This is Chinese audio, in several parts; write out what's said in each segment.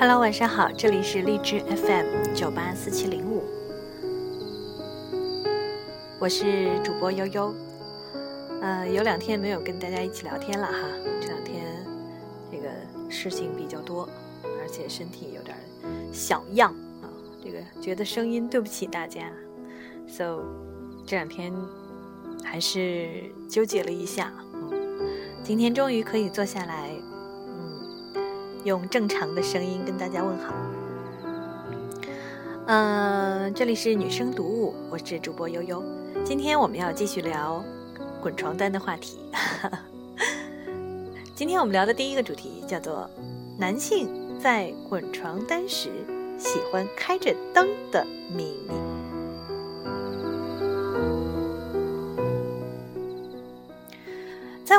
Hello，晚上好，这里是荔枝 FM 九八四七零五，我是主播悠悠。呃，有两天没有跟大家一起聊天了哈，这两天这个事情比较多，而且身体有点小恙啊，这个觉得声音对不起大家，so 这两天还是纠结了一下，嗯，今天终于可以坐下来。用正常的声音跟大家问好。嗯，这里是女生读物，我是主播悠悠。今天我们要继续聊滚床单的话题。今天我们聊的第一个主题叫做男性在滚床单时喜欢开着灯的秘密。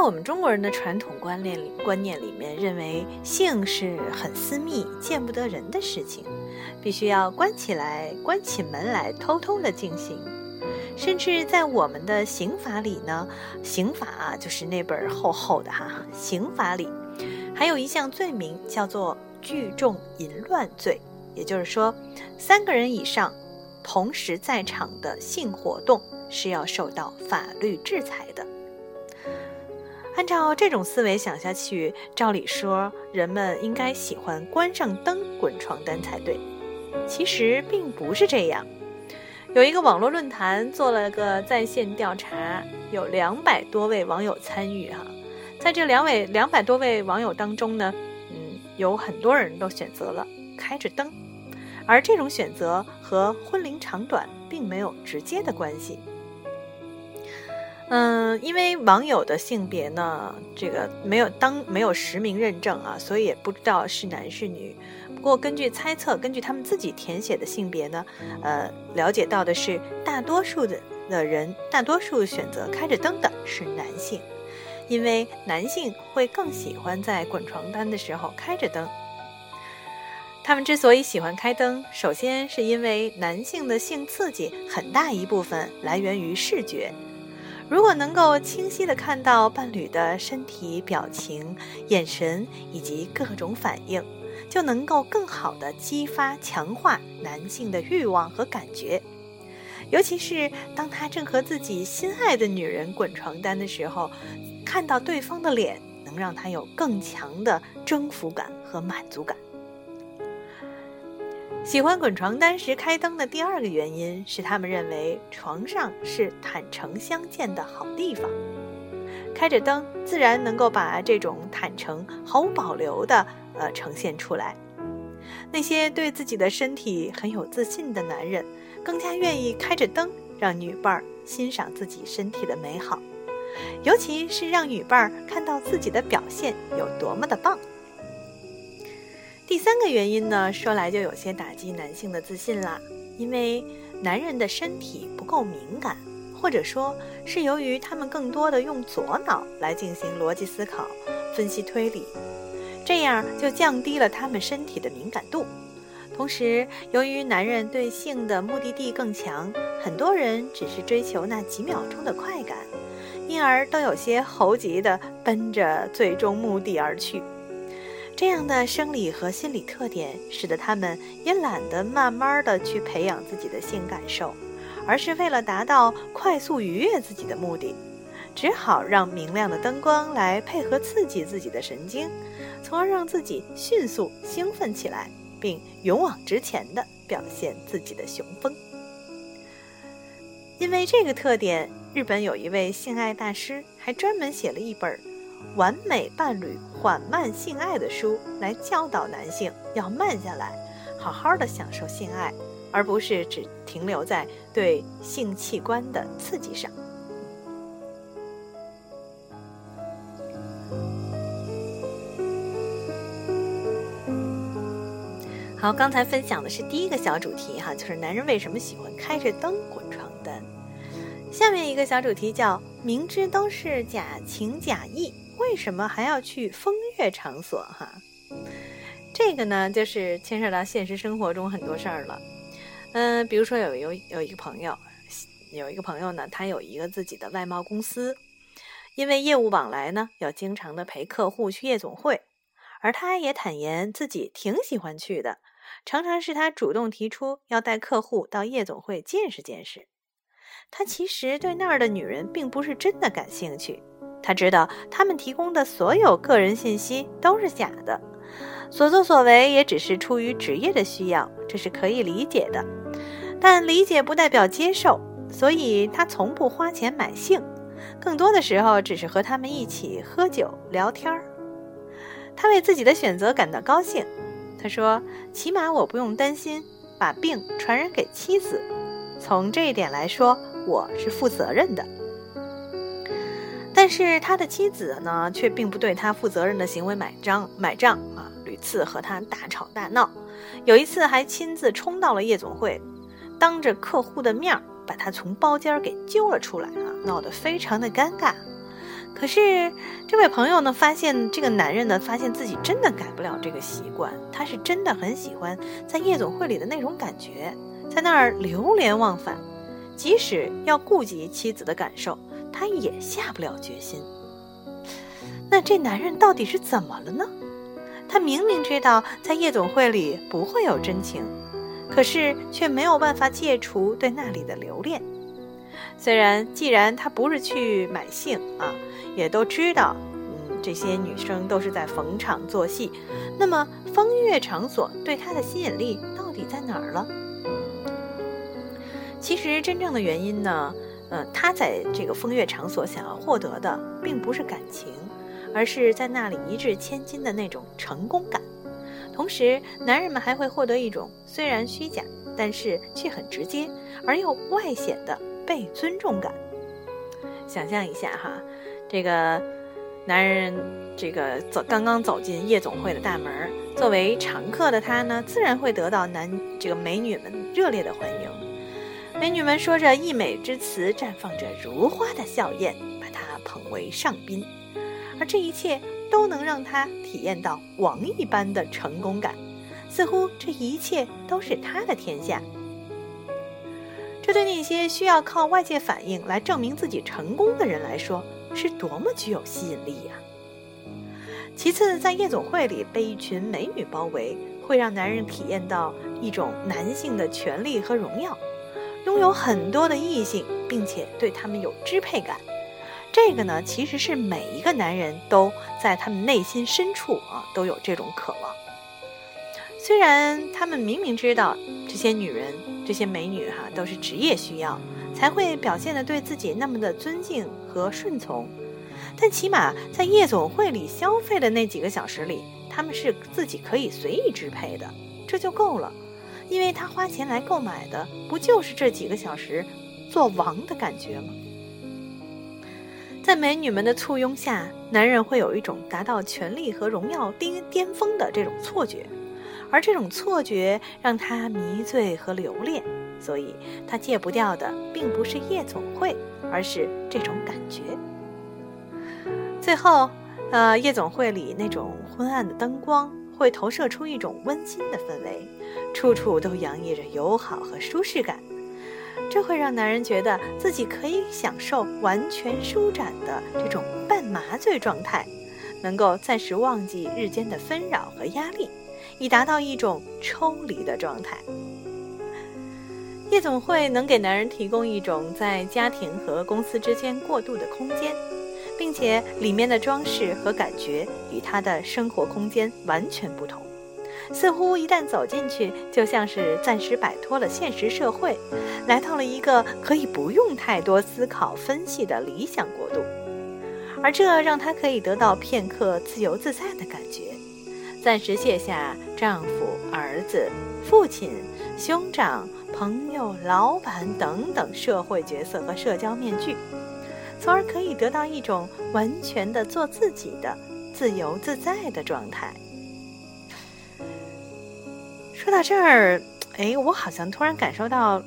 在我们中国人的传统观念，观念里面认为性是很私密、见不得人的事情，必须要关起来、关起门来偷偷的进行。甚至在我们的刑法里呢，刑法啊就是那本厚厚的哈，刑法里还有一项罪名叫做聚众淫乱罪，也就是说，三个人以上同时在场的性活动是要受到法律制裁的。按照这种思维想下去，照理说人们应该喜欢关上灯滚床单才对。其实并不是这样。有一个网络论坛做了个在线调查，有两百多位网友参与哈。在这两位两百多位网友当中呢，嗯，有很多人都选择了开着灯，而这种选择和婚龄长短并没有直接的关系。嗯，因为网友的性别呢，这个没有当没有实名认证啊，所以也不知道是男是女。不过根据猜测，根据他们自己填写的性别呢，呃，了解到的是，大多数的的人，大多数选择开着灯的是男性，因为男性会更喜欢在滚床单的时候开着灯。他们之所以喜欢开灯，首先是因为男性的性刺激很大一部分来源于视觉。如果能够清晰地看到伴侣的身体表情、眼神以及各种反应，就能够更好地激发、强化男性的欲望和感觉。尤其是当他正和自己心爱的女人滚床单的时候，看到对方的脸，能让他有更强的征服感和满足感。喜欢滚床单时开灯的第二个原因是，他们认为床上是坦诚相见的好地方，开着灯自然能够把这种坦诚毫无保留的呃呈现出来。那些对自己的身体很有自信的男人，更加愿意开着灯让女伴儿欣赏自己身体的美好，尤其是让女伴儿看到自己的表现有多么的棒。第三个原因呢，说来就有些打击男性的自信啦。因为男人的身体不够敏感，或者说是由于他们更多的用左脑来进行逻辑思考、分析推理，这样就降低了他们身体的敏感度。同时，由于男人对性的目的地更强，很多人只是追求那几秒钟的快感，因而都有些猴急的奔着最终目的而去。这样的生理和心理特点，使得他们也懒得慢慢的去培养自己的性感受，而是为了达到快速愉悦自己的目的，只好让明亮的灯光来配合刺激自己的神经，从而让自己迅速兴奋起来，并勇往直前地表现自己的雄风。因为这个特点，日本有一位性爱大师还专门写了一本。完美伴侣缓慢性爱的书来教导男性要慢下来，好好的享受性爱，而不是只停留在对性器官的刺激上。好，刚才分享的是第一个小主题哈，就是男人为什么喜欢开着灯滚床单。下面一个小主题叫明知都是假情假意。为什么还要去风月场所？哈，这个呢，就是牵涉到现实生活中很多事儿了。嗯，比如说有有有一个朋友，有一个朋友呢，他有一个自己的外贸公司，因为业务往来呢，要经常的陪客户去夜总会，而他也坦言自己挺喜欢去的，常常是他主动提出要带客户到夜总会见识见识。他其实对那儿的女人并不是真的感兴趣，他知道他们提供的所有个人信息都是假的，所作所为也只是出于职业的需要，这是可以理解的。但理解不代表接受，所以他从不花钱买性，更多的时候只是和他们一起喝酒聊天儿。他为自己的选择感到高兴，他说：“起码我不用担心把病传染给妻子，从这一点来说。”我是负责任的，但是他的妻子呢，却并不对他负责任的行为买账买账啊，屡次和他大吵大闹，有一次还亲自冲到了夜总会，当着客户的面把他从包间给揪了出来啊，闹得非常的尴尬。可是这位朋友呢，发现这个男人呢，发现自己真的改不了这个习惯，他是真的很喜欢在夜总会里的那种感觉，在那儿流连忘返。即使要顾及妻子的感受，他也下不了决心。那这男人到底是怎么了呢？他明明知道在夜总会里不会有真情，可是却没有办法戒除对那里的留恋。虽然既然他不是去买性啊，也都知道，嗯，这些女生都是在逢场作戏。那么风月场所对他的吸引力到底在哪儿了？其实真正的原因呢，呃，他在这个风月场所想要获得的，并不是感情，而是在那里一掷千金的那种成功感。同时，男人们还会获得一种虽然虚假，但是却很直接而又外显的被尊重感。想象一下哈，这个男人这个走刚刚走进夜总会的大门，作为常客的他呢，自然会得到男这个美女们热烈的欢迎。美女们说着溢美之词，绽放着如花的笑靥，把他捧为上宾，而这一切都能让他体验到王一般的成功感，似乎这一切都是他的天下。这对那些需要靠外界反应来证明自己成功的人来说，是多么具有吸引力呀！其次，在夜总会里被一群美女包围，会让男人体验到一种男性的权利和荣耀。拥有很多的异性，并且对他们有支配感，这个呢，其实是每一个男人都在他们内心深处啊都有这种渴望。虽然他们明明知道这些女人、这些美女哈都是职业需要，才会表现的对自己那么的尊敬和顺从，但起码在夜总会里消费的那几个小时里，他们是自己可以随意支配的，这就够了。因为他花钱来购买的，不就是这几个小时做王的感觉吗？在美女们的簇拥下，男人会有一种达到权力和荣耀巅巅峰的这种错觉，而这种错觉让他迷醉和留恋，所以他戒不掉的并不是夜总会，而是这种感觉。最后，呃，夜总会里那种昏暗的灯光会投射出一种温馨的氛围。处处都洋溢着友好和舒适感，这会让男人觉得自己可以享受完全舒展的这种半麻醉状态，能够暂时忘记日间的纷扰和压力，以达到一种抽离的状态。夜总会能给男人提供一种在家庭和公司之间过渡的空间，并且里面的装饰和感觉与他的生活空间完全不同。似乎一旦走进去，就像是暂时摆脱了现实社会，来到了一个可以不用太多思考分析的理想国度，而这让她可以得到片刻自由自在的感觉，暂时卸下丈夫、儿子、父亲、兄长、朋友、老板等等社会角色和社交面具，从而可以得到一种完全的做自己的自由自在的状态。说到这儿，哎，我好像突然感受到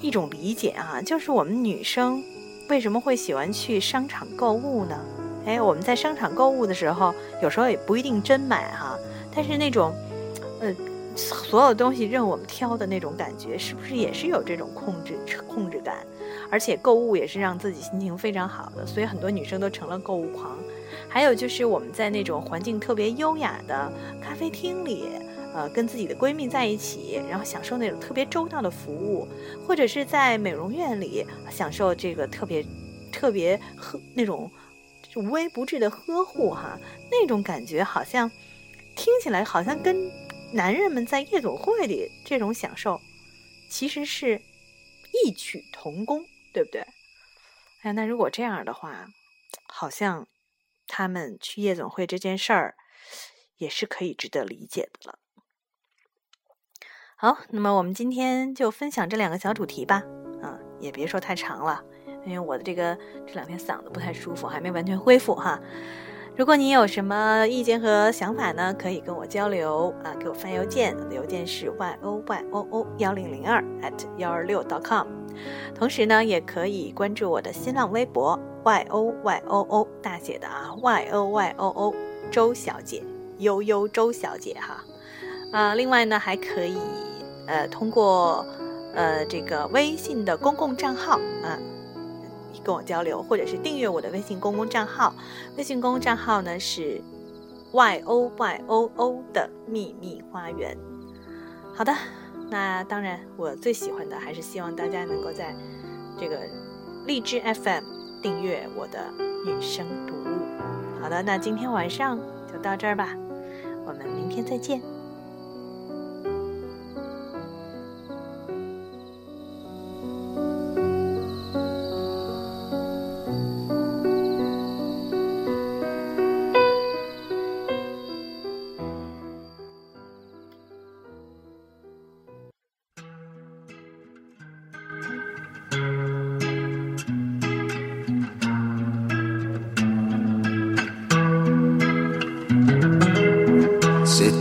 一种理解啊，就是我们女生为什么会喜欢去商场购物呢？哎，我们在商场购物的时候，有时候也不一定真买哈，但是那种，呃，所有东西任我们挑的那种感觉，是不是也是有这种控制控制感？而且购物也是让自己心情非常好的，所以很多女生都成了购物狂。还有就是我们在那种环境特别优雅的咖啡厅里，呃，跟自己的闺蜜在一起，然后享受那种特别周到的服务，或者是在美容院里享受这个特别特别呵那种无微不至的呵护哈，那种感觉好像听起来好像跟男人们在夜总会里这种享受其实是异曲同工，对不对？哎，那如果这样的话，好像他们去夜总会这件事儿也是可以值得理解的了。好，那么我们今天就分享这两个小主题吧。啊，也别说太长了，因为我的这个这两天嗓子不太舒服，还没完全恢复哈。如果你有什么意见和想法呢，可以跟我交流啊，给我发邮件，我的邮件是 y o y o o 幺零零二 at 幺二六 dot com。同时呢，也可以关注我的新浪微博 y o y o o 大写的啊 y o y o o 周小姐悠悠周小姐哈啊，另外呢，还可以呃通过呃这个微信的公共账号啊。跟我交流，或者是订阅我的微信公共账号。微信公共账号呢是 y o y o o 的秘密花园。好的，那当然，我最喜欢的还是希望大家能够在这个荔枝 FM 订阅我的女生读物。好的，那今天晚上就到这儿吧，我们明天再见。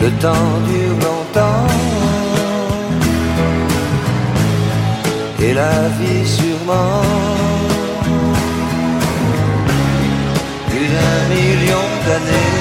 le temps dure longtemps et la vie sûrement plus d'un million d'années.